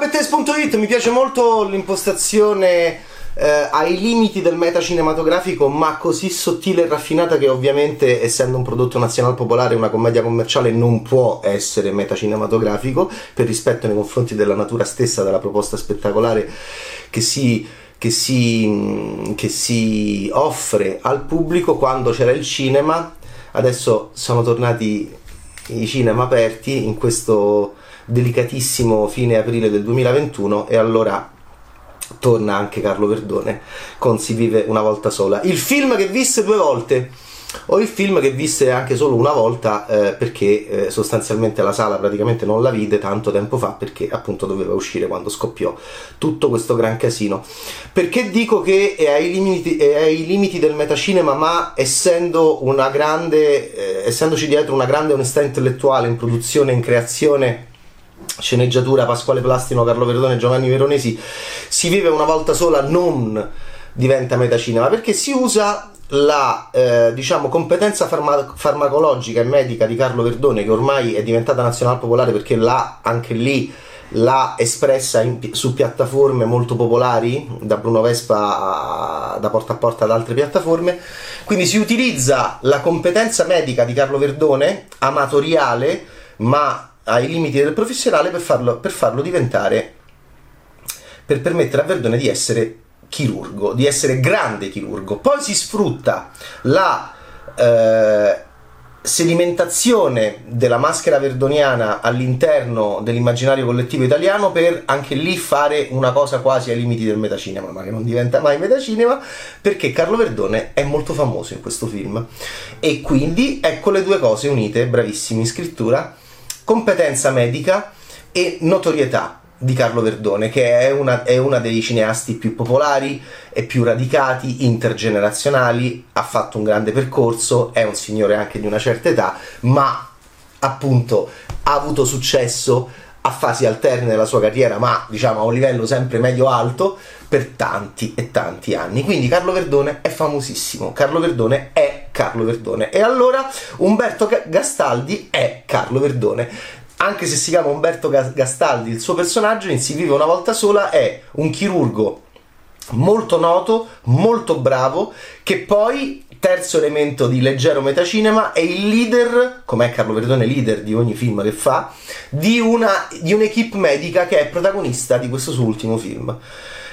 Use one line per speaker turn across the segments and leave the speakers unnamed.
Bettes.it mi piace molto l'impostazione eh, ai limiti del meta cinematografico, ma così sottile e raffinata che ovviamente, essendo un prodotto nazionale popolare, una commedia commerciale non può essere meta cinematografico per rispetto nei confronti della natura stessa della proposta spettacolare che si che si, che si, offre al pubblico quando c'era il cinema. Adesso sono tornati i cinema aperti in questo delicatissimo fine aprile del 2021 e allora torna anche Carlo Verdone con Si vive una volta sola. Il film che visse due volte o il film che visse anche solo una volta eh, perché eh, sostanzialmente la sala praticamente non la vide tanto tempo fa perché appunto doveva uscire quando scoppiò tutto questo gran casino. Perché dico che è ai limiti, è ai limiti del metacinema ma essendo una grande, eh, essendoci dietro una grande onestà intellettuale in produzione, in creazione sceneggiatura Pasquale Plastino, Carlo Verdone Giovanni Veronesi, si vive una volta sola, non diventa metacinema, perché si usa la eh, diciamo, competenza farma- farmacologica e medica di Carlo Verdone, che ormai è diventata nazionale popolare perché l'ha anche lì l'ha espressa in, su piattaforme molto popolari, da Bruno Vespa a, da porta a porta ad altre piattaforme. Quindi si utilizza la competenza medica di Carlo Verdone, amatoriale, ma ai limiti del professionale per farlo, per farlo diventare, per permettere a Verdone di essere chirurgo, di essere grande chirurgo. Poi si sfrutta la eh, sedimentazione della maschera verdoniana all'interno dell'immaginario collettivo italiano per anche lì fare una cosa quasi ai limiti del metacinema, ma che non diventa mai metacinema, perché Carlo Verdone è molto famoso in questo film. E quindi ecco le due cose unite, bravissimi in scrittura competenza medica e notorietà di Carlo Verdone, che è una, è una dei cineasti più popolari e più radicati, intergenerazionali, ha fatto un grande percorso, è un signore anche di una certa età, ma appunto ha avuto successo a fasi alterne della sua carriera, ma diciamo a un livello sempre medio-alto per tanti e tanti anni. Quindi Carlo Verdone è famosissimo, Carlo Verdone è Carlo Verdone. E allora Umberto Gastaldi è Carlo Verdone. Anche se si chiama Umberto Gastaldi, il suo personaggio in Si vive una volta sola è un chirurgo molto noto, molto bravo, che poi terzo elemento di leggero metacinema è il leader, com'è Carlo Verdone leader di ogni film che fa, di, una, di un'equipe medica che è protagonista di questo suo ultimo film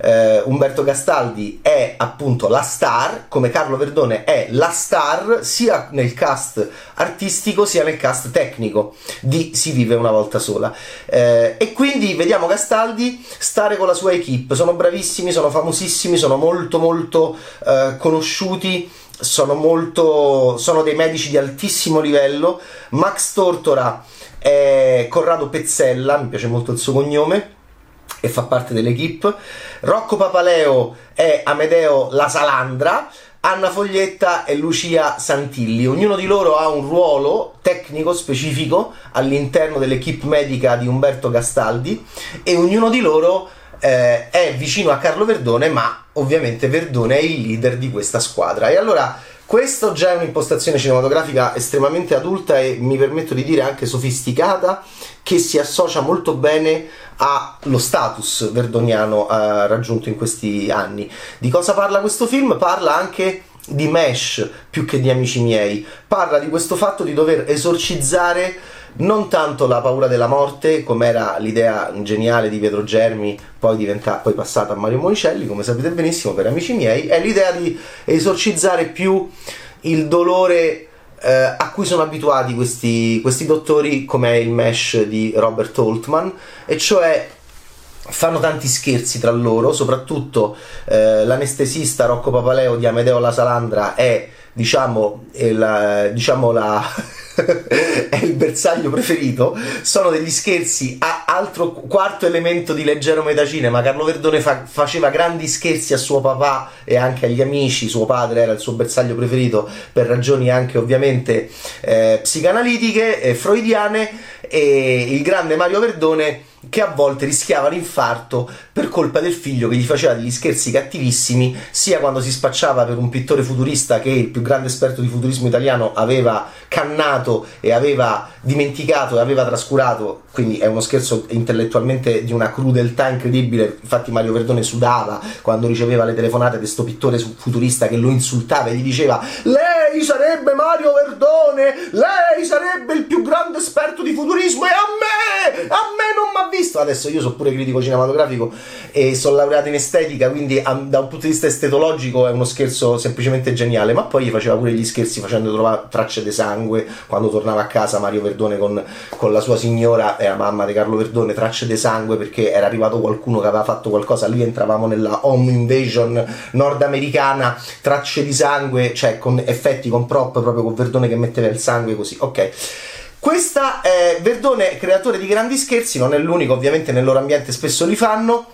eh, Umberto Gastaldi è appunto la star, come Carlo Verdone è la star sia nel cast artistico sia nel cast tecnico di Si vive una volta sola. Eh, e quindi vediamo Gastaldi stare con la sua equipe, sono bravissimi, sono famosissimi, sono molto molto eh, conosciuti sono molto sono dei medici di altissimo livello. Max Tortora è Corrado Pezzella mi piace molto il suo cognome e fa parte dell'equipe. Rocco Papaleo è Amedeo La Salandra. Anna Foglietta e Lucia Santilli. Ognuno di loro ha un ruolo tecnico specifico all'interno dell'equipe medica di Umberto Gastaldi e ognuno di loro eh, è vicino a Carlo Verdone, ma ovviamente Verdone è il leader di questa squadra. E allora questo già è un'impostazione cinematografica estremamente adulta e mi permetto di dire anche sofisticata che si associa molto bene allo status verdoniano eh, raggiunto in questi anni. Di cosa parla questo film? Parla anche di Mesh più che di amici miei. Parla di questo fatto di dover esorcizzare non tanto la paura della morte, come era l'idea geniale di Pietro Germi, poi, diventa, poi passata a Mario Monicelli, come sapete benissimo, per amici miei, è l'idea di esorcizzare più il dolore eh, a cui sono abituati questi, questi dottori, come è il mesh di Robert Holtman, e cioè fanno tanti scherzi tra loro, soprattutto eh, l'anestesista Rocco Papaleo di Amedeo La Salandra è diciamo, il, diciamo la è il bersaglio preferito. Sono degli scherzi. A altro quarto elemento di leggero metacinema. Carlo Verdone fa, faceva grandi scherzi a suo papà e anche agli amici. Suo padre era il suo bersaglio preferito per ragioni anche ovviamente eh, psicanalitiche e freudiane. E il grande Mario Verdone che a volte rischiava l'infarto per colpa del figlio che gli faceva degli scherzi cattivissimi, sia quando si spacciava per un pittore futurista che il più grande esperto di futurismo italiano aveva cannato e aveva dimenticato e aveva trascurato, quindi è uno scherzo intellettualmente di una crudeltà incredibile, infatti Mario Verdone sudava quando riceveva le telefonate di questo pittore futurista che lo insultava e gli diceva lei sarebbe Mario Verdone, lei sarebbe il più grande esperto di futurismo. E a me, a me non mi ha visto, adesso io sono pure critico cinematografico e sono laureato in estetica, quindi da un punto di vista estetologico è uno scherzo semplicemente geniale, ma poi gli faceva pure gli scherzi facendo trovare tracce di sangue quando tornava a casa Mario Verdone con, con la sua signora e la mamma di Carlo Verdone, tracce di sangue perché era arrivato qualcuno che aveva fatto qualcosa, lì entravamo nella home invasion nordamericana, tracce di sangue, cioè con effetti con prop proprio con Verdone che metteva il sangue così, ok. Questa è Verdone, creatore di grandi scherzi, non è l'unico, ovviamente nel loro ambiente spesso li fanno,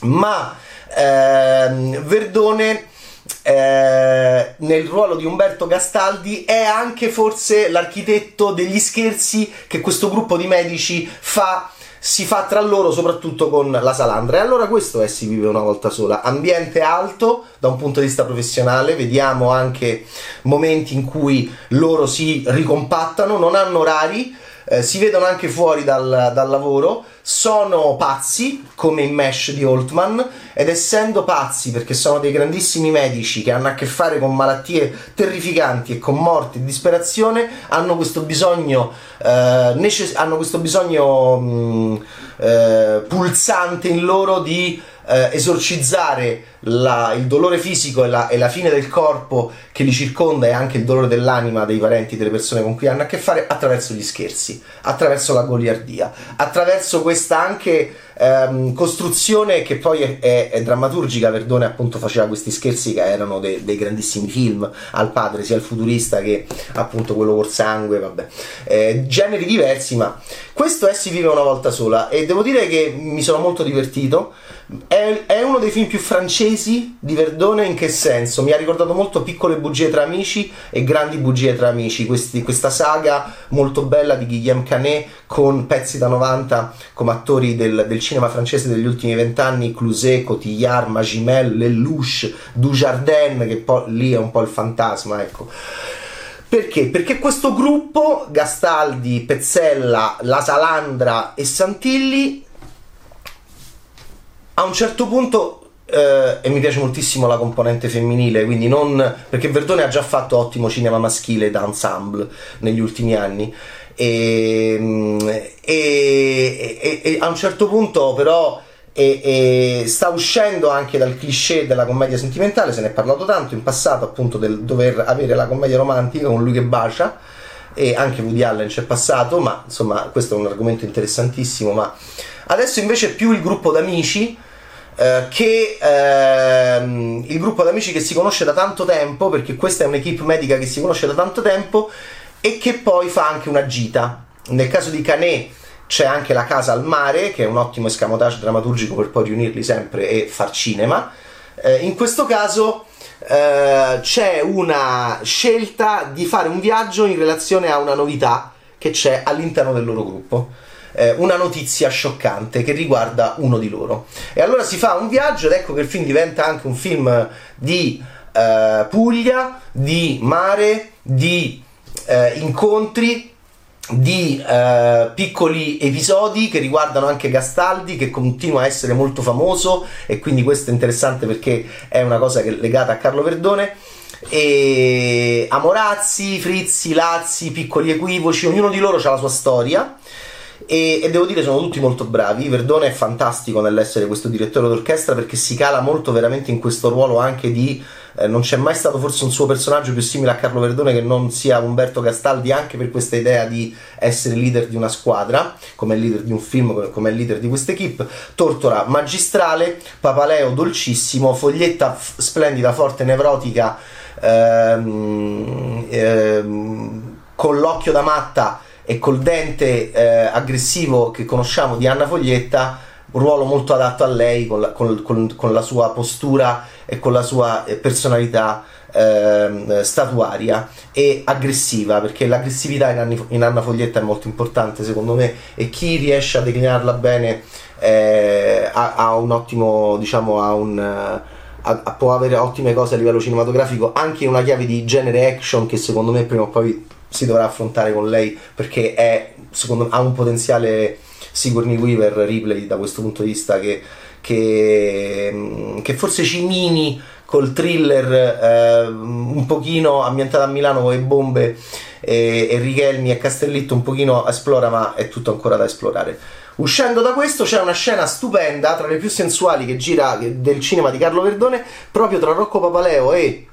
ma ehm, Verdone eh, nel ruolo di Umberto Gastaldi è anche forse l'architetto degli scherzi che questo gruppo di medici fa si fa tra loro soprattutto con la Salandra. E allora questo è Si vive una volta sola. Ambiente alto da un punto di vista professionale vediamo anche momenti in cui loro si ricompattano non hanno orari eh, si vedono anche fuori dal, dal, lavoro, sono pazzi come in Mesh di Holtman ed essendo pazzi perché sono dei grandissimi medici che hanno a che fare con malattie terrificanti e con morte e disperazione, hanno questo bisogno, eh, necess- hanno questo bisogno mh, eh, pulsante in loro di eh, esorcizzare la, il dolore fisico e la, e la, fine del corpo che li circonda e anche il dolore dell'anima dei parenti delle persone con cui hanno a che fare attraverso gli scherzi, attraverso la goliardia, attraverso questa anche ehm, costruzione che poi è, è, è, drammaturgica. Verdone appunto faceva questi scherzi che erano de, dei grandissimi film al padre, sia il futurista che appunto quello col sangue, vabbè. Eh, generi diversi, ma questo è Si vive una volta sola e devo dire che mi sono molto divertito. È, è, uno dei film più francesi di Verdone in che senso? Mi ha ricordato molto Piccole bugie tra amici e Grandi bugie tra amici, questi, questa saga molto bella di Guillaume Canet con pezzi da 90 come attori del, del cinema francese degli ultimi vent'anni, Cluzet, Cotillard, Magimel, Lelouch, Dujardin, che poi lì è un po' il fantasma, ecco. Perché? Perché questo gruppo, Gastaldi, Pezzella, La Salandra e Santilli, a un certo punto Uh, e mi piace moltissimo la componente femminile, quindi non perché Verdone ha già fatto ottimo cinema maschile d'ensemble negli ultimi anni. E, e, e, e a un certo punto, però, sta uscendo anche dal cliché della commedia sentimentale. Se ne è parlato tanto in passato, appunto, del dover avere la commedia romantica con lui che bacia. E anche Woody Allen c'è passato, ma insomma, questo è un argomento interessantissimo. Ma adesso invece più il gruppo d'amici eh, che ehm, il gruppo d'amici che si conosce da tanto tempo, perché questa è un'equipe medica che si conosce da tanto tempo e che poi fa anche una gita. Nel caso di Canet c'è anche la casa al mare, che è un ottimo escamotage drammaturgico per poi riunirli sempre e far cinema. Eh, in questo caso eh, c'è una scelta di fare un viaggio in relazione a una novità che c'è all'interno del loro gruppo eh, una notizia scioccante che riguarda uno di loro. E allora si fa un viaggio ed ecco che il film diventa anche un film di eh, Puglia, di mare, di eh, incontri, di eh, piccoli episodi che riguardano anche Gastaldi che continua a essere molto famoso e quindi questo è interessante perché è una cosa che è legata a Carlo Verdone e Amorazzi, Frizzi, Lazzi, piccoli equivoci, ognuno di loro ha la sua storia e, e, devo dire sono tutti molto bravi. Verdone è fantastico nell'essere questo direttore d'orchestra perché si cala molto veramente in questo ruolo anche di. Eh, non c'è mai stato forse un suo personaggio più simile a Carlo Verdone che non sia Umberto Castaldi, anche per questa idea di essere leader di una squadra, come leader di un film, come leader di questa equipe. Tortora magistrale, Papaleo dolcissimo, Foglietta f- splendida, forte, nevrotica, ehm, ehm, con l'occhio da matta e col dente eh, aggressivo che conosciamo di Anna Foglietta, un ruolo molto adatto a lei con la, con, con, con la sua postura e con la sua eh, personalità ehm, statuaria e aggressiva, perché l'aggressività in, Anni, in, Anna Foglietta è molto importante secondo me e chi riesce a declinarla bene eh, ha, ha, un ottimo, diciamo, ha un... Può avere ottime cose a livello cinematografico anche una chiave di genere action che secondo me prima o poi si dovrà affrontare con lei perché è, secondo, ha un potenziale Sigourney Weaver Ripley da questo punto di vista che, che, che forse Cimini col thriller eh, un pochino ambientato a Milano con le bombe e, e Richelmi e Castellitto un pochino esplora ma è tutto ancora da esplorare. Uscendo da questo c'è una scena stupenda, tra le più sensuali che gira del cinema di Carlo Verdone, proprio tra Rocco Papaleo e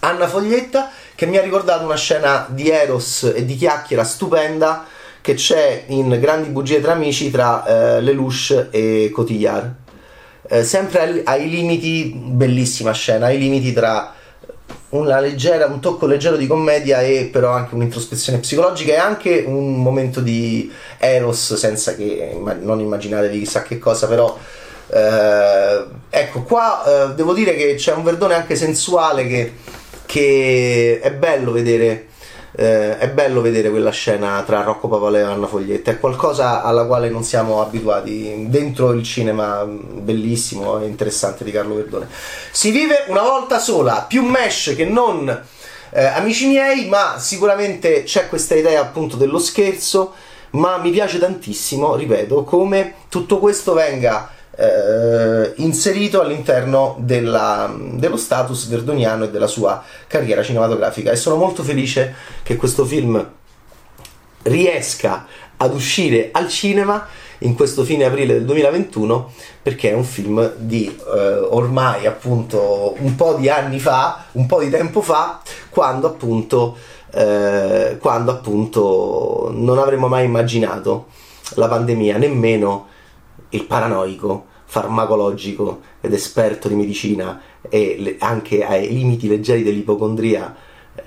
Anna Foglietta, che mi ha ricordato una scena di Eros e di chiacchiera stupenda che c'è in Grandi bugie tra amici tra eh, Lelouch e Cotillard. Eh, sempre ai, ai, limiti, bellissima scena, ai limiti tra leggera, un tocco leggero di commedia e però anche un'introspezione psicologica e anche un momento di Eros senza che non immaginatevi chissà che cosa però eh, ecco qua eh, devo dire che c'è un verdone anche sensuale che, che è bello vedere eh, è bello vedere quella scena tra Rocco Papaleo e Anna Foglietta, è qualcosa alla quale non siamo abituati dentro il cinema bellissimo e interessante di Carlo Verdone. Si vive una volta sola, più mesh che non eh, amici miei, ma sicuramente c'è questa idea appunto dello scherzo, ma mi piace tantissimo, ripeto, come tutto questo venga eh, inserito all'interno della, dello status verdoniano e della sua carriera cinematografica. E sono molto felice che questo film riesca ad uscire al cinema in questo fine aprile del 2021 perché è un film di eh, ormai appunto un po' di anni fa, un po' di tempo fa, quando appunto, eh, quando appunto non avremmo mai immaginato la pandemia, nemmeno il paranoico farmacologico ed esperto di medicina e anche ai limiti leggeri dell'ipocondria,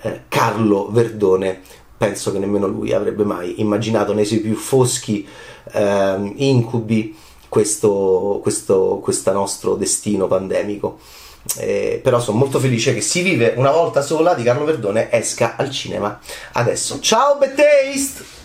eh, Carlo Verdone, penso che nemmeno lui avrebbe mai immaginato nei suoi più foschi eh, incubi questo, questo, questo nostro destino pandemico. Eh, però sono molto felice che Si vive una volta sola di Carlo Verdone esca al cinema adesso. Ciao, Bad Taste!